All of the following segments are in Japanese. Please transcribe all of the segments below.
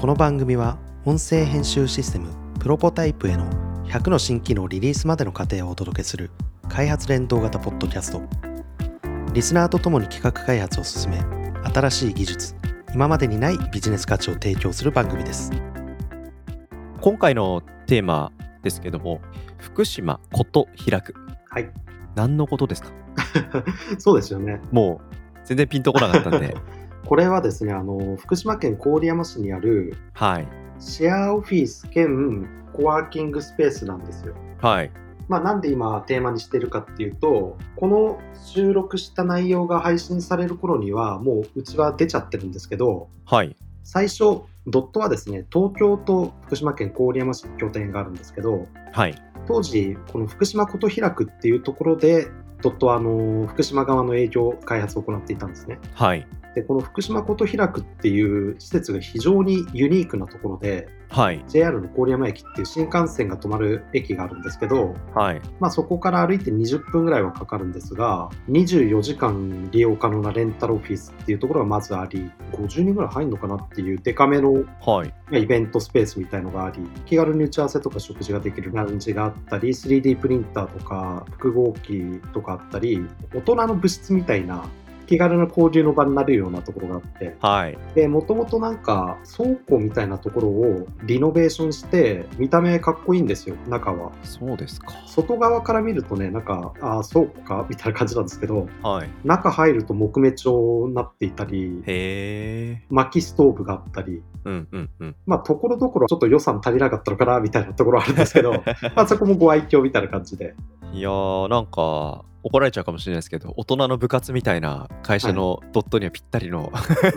この番組は音声編集システムプロポタイプへの100の新機能リリースまでの過程をお届けする開発連動型ポッドキャスト。リスナーとともに企画開発を進め新しい技術今までにないビジネス価値を提供する番組です。今回のテーマですけども福島こと開くはい。何のことですか？そうですよね。もう全然ピンとこなかったんで これはですねあの福島県郡山市にあるはい。シェアオフィス兼コワーキングスペースなんですよ。はい。まあ、なんで今テーマにしてるかっていうとこの収録した内容が配信される頃にはもううちは出ちゃってるんですけどはい。最初ドットはですね東京と福島県郡山市に拠点があるんですけどはい。当時この福島琴開くっていうところでドットはあの福島側の営業開発を行っていたんですね。はいでこの福島琴開くっていう施設が非常にユニークなところではい。JR の郡山駅っていう新幹線が止まる駅があるんですけどはい。まあ、そこから歩いて20分ぐらいはかかるんですが24時間利用可能なレンタルオフィスっていうところがまずあり50人ぐらい入るのかなっていうデカめのはい。まあイベントスペースみたいのがあり気軽に打ち合わせとか食事ができるラウンジがあったり 3D プリンターとか複合機とかあったり大人の部室みたいな気軽な交流の場になるようなところがあってはい。でもともとなんか倉庫みたいなところをリノベーションして見た目かっこいいんですよ中は。そうですか。外側から見るとねなんかああ倉庫かみたいな感じなんですけどはい。中入ると木目調になっていたりへえ薪ストーブがあったりうんうんうん。まあところどころちょっと予算足りなかったのかなみたいなところはあるんですけど まあそこもご愛嬌みたいな感じで。いやーなんか怒られちゃうかもしれないですけど大人の部活みたいな会社のドットにはぴったりの、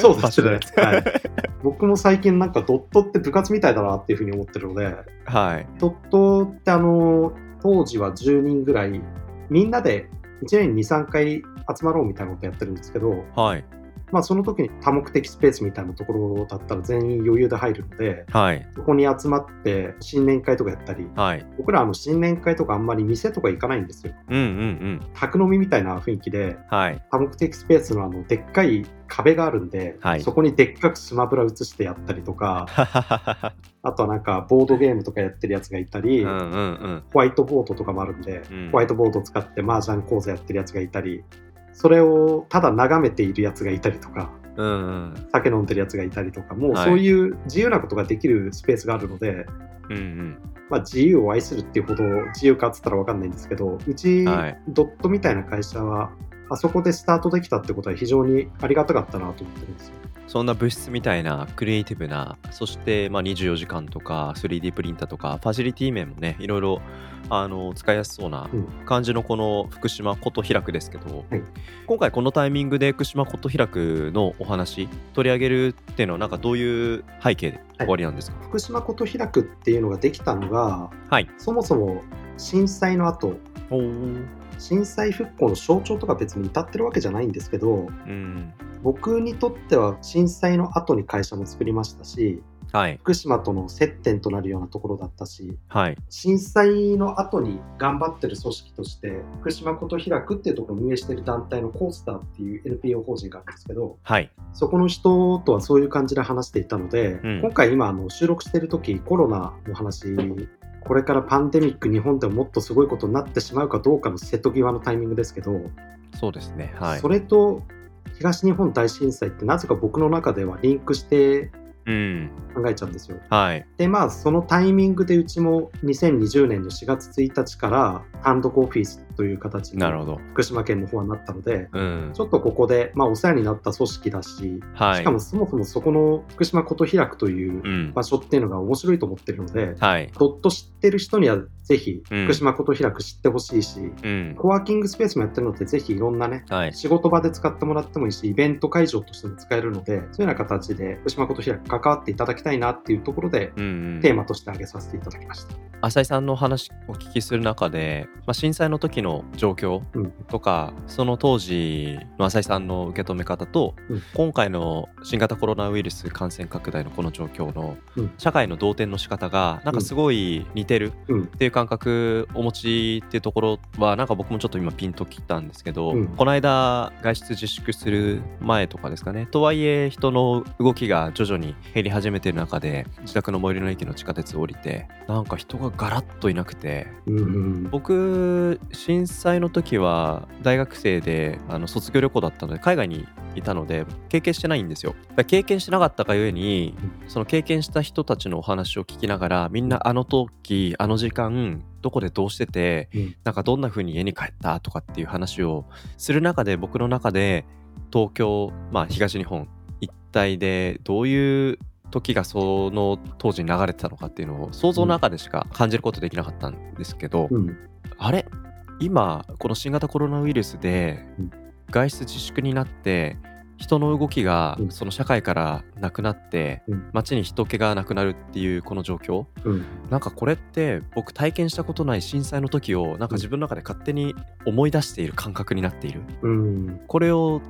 そうです場所ね、はい、僕も最近なんかドットって部活みたいだなっていうふうに思ってるのではい。ドットってあの当時は10人ぐらいみんなで1年に23回集まろうみたいなことやってるんですけど、はいまあ、その時に多目的スペースみたいなところだったら全員余裕で入るのではい。そこに集まって新年会とかやったりはい。僕らあの新年会とかあんまり店とか行かないんですよ。うんうんうん。宅飲みみたいな雰囲気ではい。多目的スペースのあのでっかい壁があるんで、はい。そこにでっかくスマブラ映してやったりとか あとはなんかボードゲームとかやってるやつがいたり、うんうんうん。ホワイトボードとかもあるんで、うん。ホワイトボードを使って麻雀講座やってるやつがいたりそれをただ眺めているやつがいたりとかうんうん。酒飲んでるやつがいたりとかもうはい。そういう自由なことができるスペースがあるので、うんうん。まあ、自由を愛するっていうほど自由かっつったら分かんないんですけどうち、はい。ドットみたいな会社はあそこでスタートできたってことは非常にありがたかったなと思ってるんですよ。そんな物質みたいなクリエイティブなそしてまあ24時間とか 3D プリンターとかファシリティ面もねいろいろあの使いやすそうなうん。感じのこの福島琴開くですけど、はい。今回このタイミングで福島琴開くのお話取り上げるっていうのはなんかどういう背景で終わりなんですか？福島琴開くっていうのができたのがはい。そもそも震災の後震災復興の象徴とか別に歌ってるわけじゃないんですけどうん。僕にとっては震災の後に会社も作りましたしはい。福島との接点となるようなところだったしはい。震災の後に頑張ってる組織として福島こと開くっていうところを運営してる団体のコースターっていう NPO 法人があるんですけどはい。そこの人とはそういう感じで話していたので、うん。今回今あの収録してる時コロナの話これからパンデミック日本でももっとすごいことになってしまうかどうかの瀬戸際のタイミングですけど、そうですね。はい。それと東日本大震災ってなぜか僕の中ではリンクしてうん考えちゃうんですよ。はいでまあそのタイミングでうちも2020年の4月1日から単独オフィスという形に福島県の方はなったのでうん。ちょっとここで、まあ、お世話になった組織だし、はい。しかもそもそもそこの福島こと開くといううん。場所っていうのが面白いと思ってるので、はい。ドット知ってる人にはぜひうん。福島こと開く知ってほしいし、うん。コワーキングスペースもやってるのでぜひいろんなねはい。仕事場で使ってもらってもいいしイベント会場としても使えるのでそういうような形で福島こと開く関わっていただきたいなっていうところでうんうん。テーマとして挙げさせていただきました。浅井さんの話をお聞きする中で、まあ、震災の時の状況うん。とか、その当時の浅井さんの受け止め方と、うん。今回の新型コロナウイルス感染拡大のこの状況のうん。社会の動転の仕方がなんかすごい似てるうん。っていう感覚お持ちっていうところはなんか僕もちょっと今ピンときたんですけど、うん。この間外出自粛する前とかですかね。とはいえ人の動きが徐々に減り始めてる中で自宅の最寄りの駅の地下鉄を降りてなんか人がガラッといなくてうんうん。僕震災の時は大学生であの卒業旅行だったので海外にいたので経験してないんですよ。経験してなかったがゆえにその経験した人たちのお話を聞きながらみんなあの時あの時間どこでどうしててうん。なんかどんな風に家に帰ったとかっていう話をする中で僕の中で東京まあ東日本一帯でどういう時がその当時に流れてたのかっていうのを想像の中でしか感じることできなかったんですけど、うん。あれ？今この新型コロナウイルスでうん。外出自粛になって人の動きがうん。その社会からなくなってうん。街に人気がなくなるっていうこの状況。うん。なんかこれって僕体験したことない震災の時をなんか自分の中で勝手に思い出している感覚になっている。うん。これを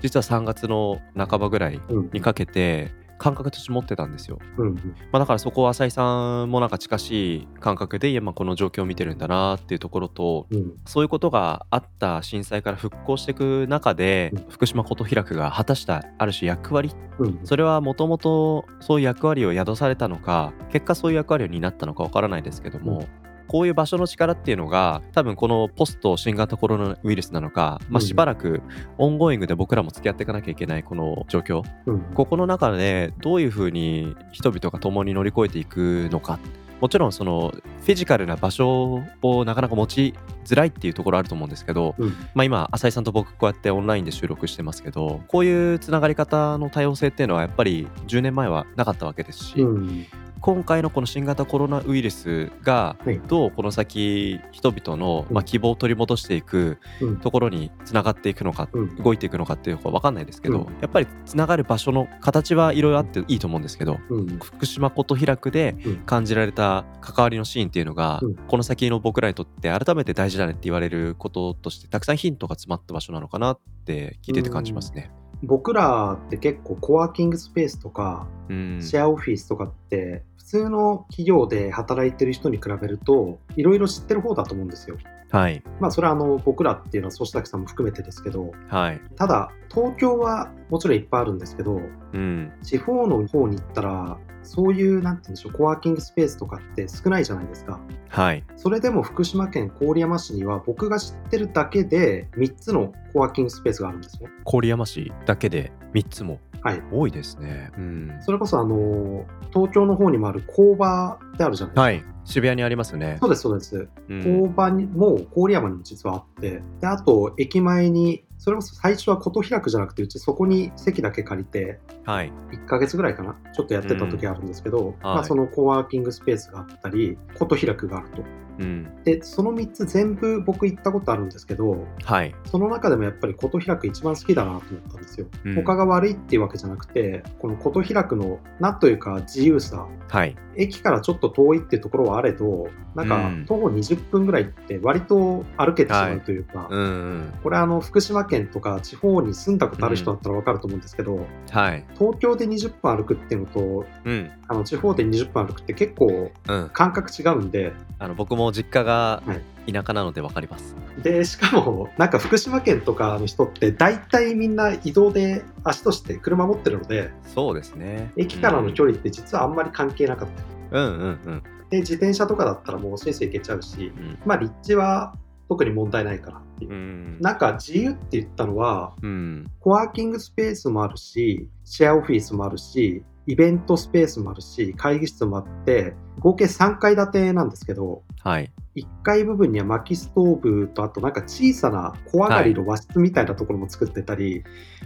実は3月の半ばぐらいうん。にかけて感覚として持ってたんですよ、うんまあ、だからそこは浅井さんもなんか近しい感覚で今この状況を見てるんだなっていうところとうん。そういうことがあった震災から復興していく中でうん。福島琴平が果たしたある種役割うん。それはもともとそういう役割を宿されたのか結果そういう役割を担ったのかわからないですけども、うんこういう場所の力っていうのが多分このポスト新型コロナウイルスなのか、まあ、うんしばらくongoing で僕らも付き合っていかなきゃいけないこの状況。うん。ここの中でどういうふうに人々が共に乗り越えていくのか。もちろんそのフィジカルな場所をなかなか持ちづらいっていうところあると思うんですけど、うん。まあ、今浅井さんと僕こうやってオンラインで収録してますけどこういうつながり方の多様性っていうのはやっぱり10年前はなかったわけですし、うん今回のこの新型コロナウイルスがはい。どうこの先人々の、うん。まあ、希望を取り戻していくうん。ところにつながっていくのか、うん。動いていくのかっていうのは分かんないですけど、うん。やっぱりつながる場所の形はいろいろあっていいと思うんですけどうん。福島琴平区でうん。感じられた関わりのシーンっていうのが、うん。この先の僕らにとって改めて大事だねって言われることとしてたくさんヒントが詰まった場所なのかなって聞いてて感じますね。僕らって結構コワーキングスペースとかうんシェアオフィスとかって普通の企業で働いてる人に比べるといろいろ知ってる方だと思うんですよ。はいまあそれはあの僕らっていうのは粗崎さんも含めてですけどはい。ただ東京はもちろんいっぱいあるんですけどうん地方の方に行ったらそういうなんて言うんでしょうコワーキングスペースとかって少ないじゃないですか。はい。それでも福島県郡山市には僕が知ってるだけで3つのコワーキングスペースがあるんですね。郡山市だけで3つもはい。多いですね。うん。それこそあの東京の方にもある工場ってあるじゃないですか。はい。渋谷にありますね。そうです、そうです。うん工場にも郡山にも実はあって、であと駅前に、それこそ最初は琴開くじゃなくて、うちそこに席だけ借りて、はい。1ヶ月ぐらいかな、ちょっとやってた時があるんですけど、まあ、はいそのコワーキングスペースがあったり、琴開くがあると。うん。で、その3つ全部僕行ったことあるんですけど、はい。その中でもやっぱり琴開く一番好きだなと思ったんですよ。うん他が悪いっていうわけじゃなくて、この琴開くの、なんというか自由さ、はい。駅からちょっと遠いっていうところはあれど、なんかうん徒歩20分ぐらいって割と歩けてしまうというか、うんうん。これあの福島県とか地方に住んだことある人だったらわかると思うんですけど、はい。東京で20分歩くっていうのと、うん。あの地方で20分歩くって結構うん。感覚違うんで、あの僕も実家がは田舎なのでわかります。で、しかもなんか福島県とかの人って大体みんな移動で足として車持ってるので、そうですね。駅からの距離って実はあんまり関係なかった。うんうんうんで、自転車とかだったらもうスイスイ行けちゃうし、うん。まあ立地は特に問題ないからっていうう。ん。なんか自由って言ったのは、うん。コワーキングスペースもあるし、シェアオフィスもあるし、イベントスペースもあるし、会議室もあって、合計3階建てなんですけど、はい。1階部分には薪ストーブと、あとなんか小さな小上がりの和室みたいなところも作ってたり、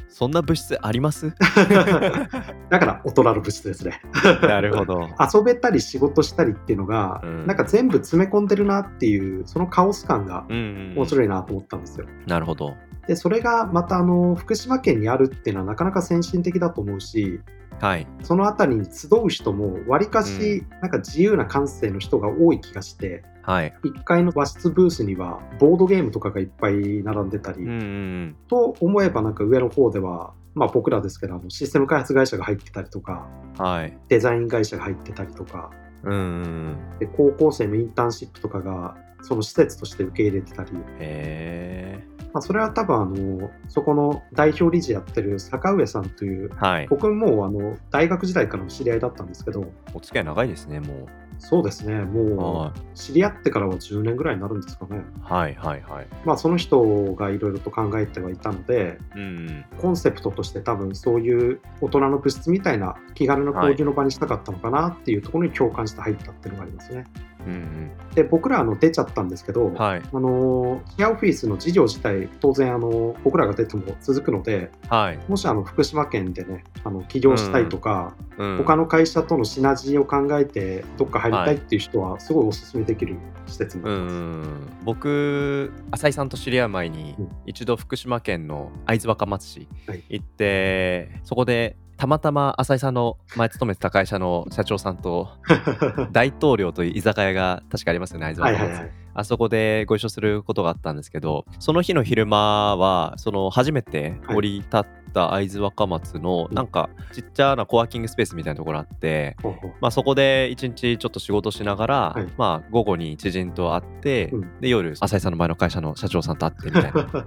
そんな物質あります？だから大人の物質ですね。なるほど。遊べたり仕事したりっていうのが、うんなんか全部詰め込んでるなっていう、そのカオス感がうんうん。面白いなと思ったんですよ。なるほど。で、それがまたあの、福島県にあるっていうのはなかなか先進的だと思うし、はい。そのあたりに集う人も、わりかし、なんか自由な感性の人が多い気がして、はい。1階の和室ブースには、ボードゲームとかがいっぱい並んでたり、うんうんと思えばなんか上の方では、まあ僕らですけど、あのシステム開発会社が入ってたりとか、うん。はい。デザイン会社が入ってたりとか、うんうんうん。で高校生のインターンシップとかが、その施設として受け入れてたり、へえ。まあ、それは多分あのそこの代表理事やってる坂上さんというはい。僕もうあの大学時代からの知り合いだったんですけどお付き合い長いですね、もそうですねう。もはう知り合ってからは10年ぐらいになるんですかねい。はいはいはい。まあその人がいろいろと考えてはいたのでうん。コンセプトとして多分そういう大人の部室みたいな気軽な交流の場にしたかったのかなっていうところに共感して入ったっていうのがありますね。うんで僕らあの出ちゃったんですけど、うん。はい。あのシェアオフィスの事業自体当然あの僕らが出ても続くのではい。もしあの福島県でねあの起業したいとか、うん。他の会社とのシナジーを考えてどっか入りたいっていう人はすごいおすすめできる施設になうってます。ん僕浅井さんと知り合う前に、うん一度福島県の会津若松市はい行って、そこでたまたま浅井さんの前勤めてた会社の社長さんと 大統領という居酒屋が確かありますよね。あそこでご一緒することがあったんですけどその日の昼間はその初めて降り立った会津若松のうん。なんかちっちゃなコワーキングスペースみたいなところあって、まあ、そこで一日ちょっと仕事しながら、はい。まあ、午後に知人と会って、うん。で夜浅井さんの前の会社の社長さんと会ってみたいな。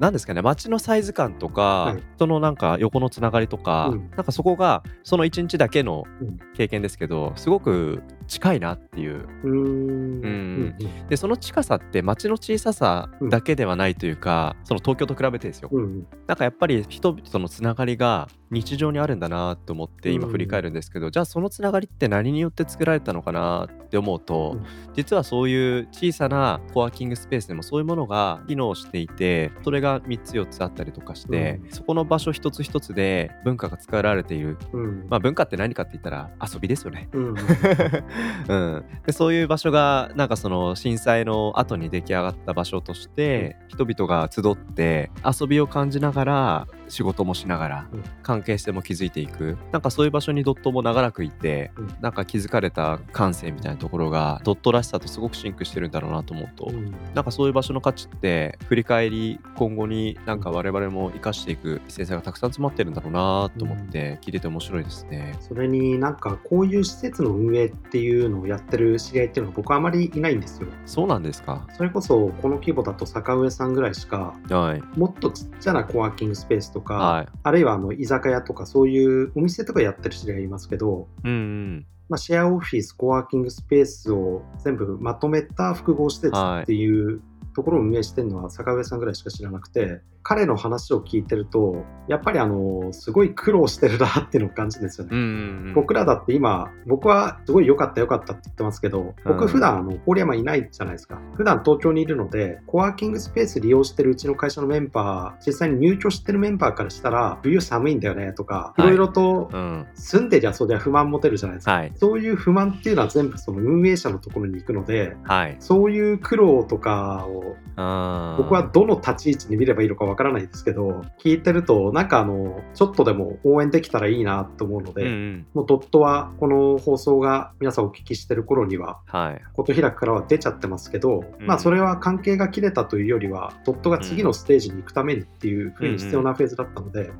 なんですかね街のサイズ感とか、はい。人のなんか横のつながりとか、うん。なんかそこがその一日だけのうん。経験ですけどすごく近いなっていう。うーん。うん。でその近さって街の小ささだけではないというか、その東京と比べてですよ、うんうん。なんかやっぱり人々とのつながりが日常にあるんだなと思って今振り返るんですけど、じゃあそのつながりって何によって作られたのかなって思うと、うん。実はそういう小さなコワーキングスペースでもそういうものが機能していてそれが3つ4つあったりとかして、うん。そこの場所一つ一つで文化が使われている。うん。まあ文化って何かって言ったら遊びですよね。うん。うん、でそういう場所がなんかその震災の後に出来上がった場所として、人々が集って遊びを感じながら仕事もしながら、うん関係性も築いていくなんかそういう場所にドットも長らくいて、うんなんか気づかれた感性みたいなところがドットらしさとすごくシンクしてるんだろうなと思うと、うんなんかそういう場所の価値って振り返り今後になんか我々も生かしていく先生がたくさん詰まってるんだろうなと思って聞いてて面白いですね。それになんかこういう施設の運営っていうのをやってる知り合いっていうのは僕はあまりいないんですよ。そうなんですか？それこそこの規模だと坂上さんぐらいしかはい。もっとちっちゃなコワーキングスペースとか、はい。あるいはあの居酒屋とかそういうお店とかやってる知り合いいますけど、うんうん。まあ、シェアオフィスコワーキングスペースを全部まとめた複合施設っていうところを運営してるのは坂上さんぐらいしか知らなくて彼の話を聞いてるとやっぱりあのすごい苦労してるなっていうのを感じるんですよね。うんうんうん。僕らだって今僕はすごい良かった良かったって言ってますけどうん僕普段あの郡山いないじゃないですか普段東京にいるのでコワーキングスペース利用してるうちの会社のメンバー実際に入居してるメンバーからしたら冬寒いんだよねとかいはいろいろとうん。住んでりゃそりゃ不満持てるじゃないですか、はい。そういう不満っていうのは全部その運営者のところに行くのではい。そういう苦労とかを僕はどの立ち位置に見ればいいのかわからないですけど聞いてるとなんかあのちょっとでも応援できたらいいなと思うので、うんうん。もうドットはこの放送が皆さんお聞きしてる頃にははい。こと開くからは出ちゃってますけど、うんまあそれは関係が切れたというよりはドットが次のステージに行くためにっていうふうに必要なフェーズだったので、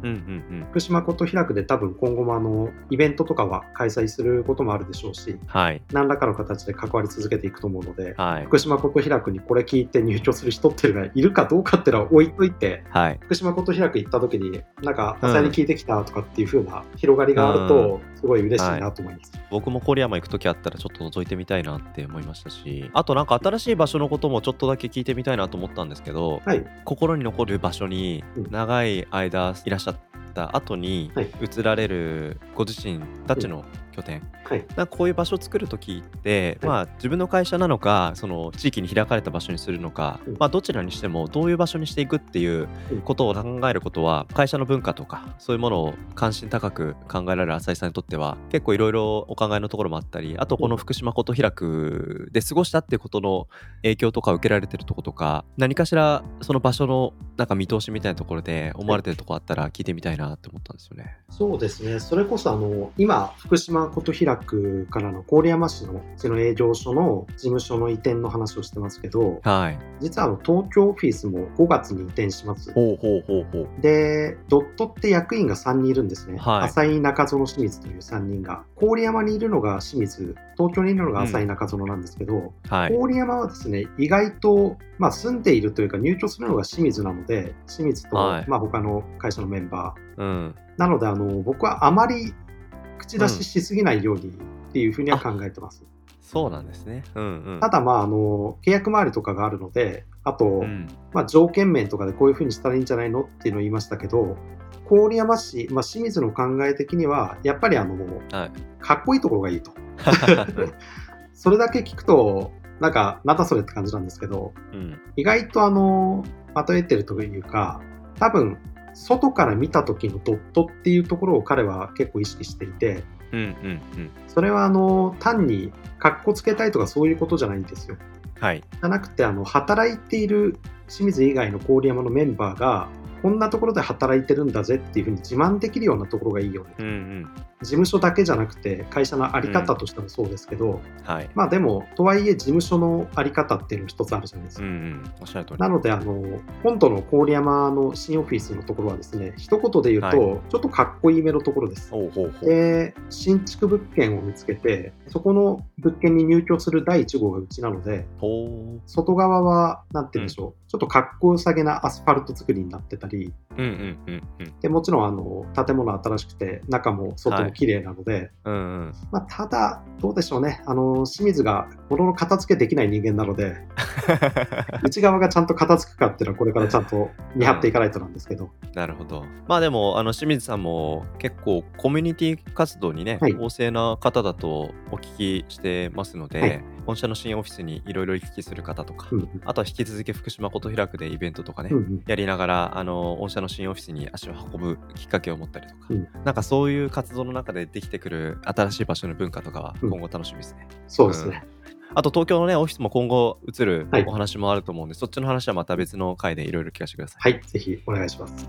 福島こと開くで多分今後もあのイベントとかは開催することもあるでしょうしうん。はい。何らかの形で関わり続けていくと思うので、はい。福島こと開くにこれ聞いて入居する人っていうのがいるかどうかっていうのは置いといてはい。福島こと開く行った時になんか朝に聞いてきたとかっていう風な広がりがあるとすごい嬉しいなと思います。僕も郡山行く時あったらちょっと覗いてみたいなって思いましたしあとなんか新しい場所のこともちょっとだけ聞いてみたいなと思ったんですけどはい、心に残る場所にうん。長い間いらっしゃった後にはい。移られるご自身たちの拠点、はい、なこういう場所を作る時って、はい。まあ自分の会社なのかその地域に開かれた場所にするのか、うん。まあどちらにしてもどういう場所にしていくっていううん。ことを考えることは会社の文化とかそういうものを関心高く考えられる浅井さんにとっては結構いろいろお考えのところもあったりあとこの福島こと開くで過ごしたっていうことの影響とか受けられてるとことか何かしらその場所のなんか見通しみたいなところで思われてるとこあったら聞いてみたいなって思ったんですよね。そうですね、それこそあの今、福島こと開学からの郡山市のうちの営業所の事務所の移転の話をしてますけど、はい。実はあの東京オフィスも5月に移転します。ほうほうほうほう。で、ドットって役員が3人いるんですね。はい浅井中園清水という3人が。郡山にいるのが清水、東京にいるのが浅井中園なんですけど、はい。郡山はですね、意外と、まあ、住んでいるというか入居するのが清水なので、清水と、はいまあ、他の会社のメンバー。うん。なので、あの、僕はあまり口出ししすぎないようにっていうふうには考えてます。そうなんですね。うんうん。ただ、まあ、あの、契約周りとかがあるので、あと、うん。まあ、条件面とかでこういうふうにしたらいいんじゃないのっていうのを言いましたけど、郡山市、まあ、清水の考え的には、やっぱりあの、はい。かっこいいところがいいと。それだけ聞くと、なんか、なんだそれって感じなんですけど、うん。意外とあの、まとえてるというか、多分、外から見た時のドットっていうところを彼は結構意識していて、うんうんうん。それはあの、単に格好つけたいとかそういうことじゃないんですよ。はい。じゃなくて、あの、働いている清水以外の郡山のメンバーが、こんなところで働いてるんだぜっていうふうに自慢できるようなところがいいよね。うんうん。事務所だけじゃなくて、会社のあり方としてもそうですけど、はい。まあでも、とはいえ事務所のあり方っていうの一つあるじゃないですか。うんうん。なので、あの、本土の郡山の新オフィスのところはですね、一言で言うと、はちょっとかっこいいめのところです。ほ。で、新築物件を見つけて、そこの物件に入居する第1号がうちなので、ほ外側は、なんて言うんでしょう、ちょっとかっこよさげなアスファルト作りになってたり、う。うんうんうんうん。でもちろんあの建物新しくて、中も外も綺麗なので、うんうん。まあ、ただ、どうでしょうね、あの清水が物の片付けできない人間なので、内側がちゃんと片付くかっていうのは、これからちゃんと見張っていかないとなんですけど、なるほど。まあでも、あの清水さんも結構コミュニティ活動にね、はい旺盛な方だとお聞きしてますので、はい本社の新オフィスにいろいろ行き来する方とか、うんうんあとは引き続き福島こと開くでイベントとかね、うんうんやりながら、あの、御社の新オフィスに足を運ぶきっかけを持ったりとか、うんなんかそういう活動の中でできてくる新しい場所の文化とかはうん今後楽しみですね。そうですね。あと東京のね、オフィスも今後移るはいお話もあると思うんで、そっちの話はまた別の回でいろいろ聞かせてください。はい、ぜひお願いします。